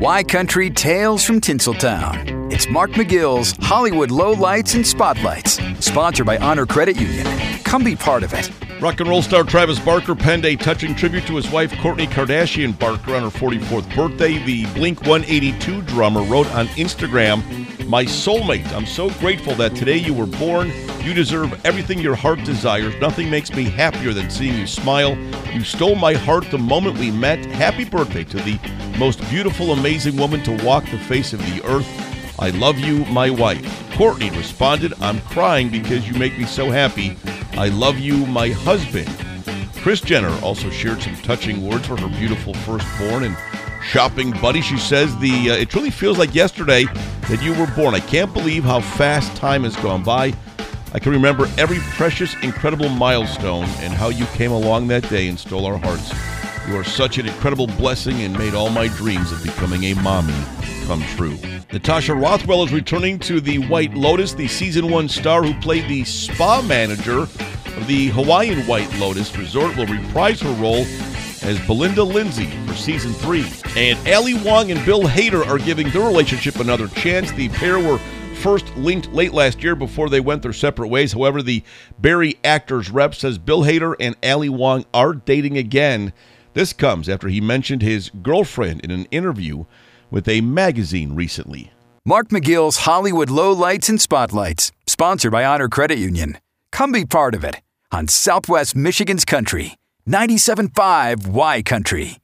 Y Country Tales from Tinseltown. It's Mark McGill's Hollywood Lowlights and Spotlights, sponsored by Honor Credit Union. Come be part of it. Rock and roll star Travis Barker penned a touching tribute to his wife Kourtney Kardashian Barker on her 44th birthday. The Blink 182 drummer wrote on Instagram, My soulmate, I'm so grateful that today you were born. You deserve everything your heart desires. Nothing makes me happier than seeing you smile. You stole my heart the moment we met. Happy birthday to the most beautiful, amazing woman to walk the face of the earth. I love you, my wife. Kourtney responded, I'm crying because you make me so happy. I love you, my husband. Kris Jenner also shared some touching words for her beautiful firstborn and shopping buddy. She says the uh, it truly feels like yesterday that you were born. I can't believe how fast time has gone by. I can remember every precious, incredible milestone and how you came along that day and stole our hearts. You are such an incredible blessing and made all my dreams of becoming a mommy come true. Natasha Rothwell is returning to the White Lotus, the season one star who played the spa manager of the Hawaiian White Lotus Resort, will reprise her role as Belinda Lindsey for season three. And Ali Wong and Bill Hader are giving their relationship another chance. The pair were first linked late last year before they went their separate ways. However, the Barry Actors rep says Bill Hader and Ali Wong are dating again. This comes after he mentioned his girlfriend in an interview with a magazine recently. Mark McGill's Hollywood Lowlights and Spotlights, sponsored by Honor Credit Union. Come be part of it on Southwest Michigan's Country, 97.5 Y Country.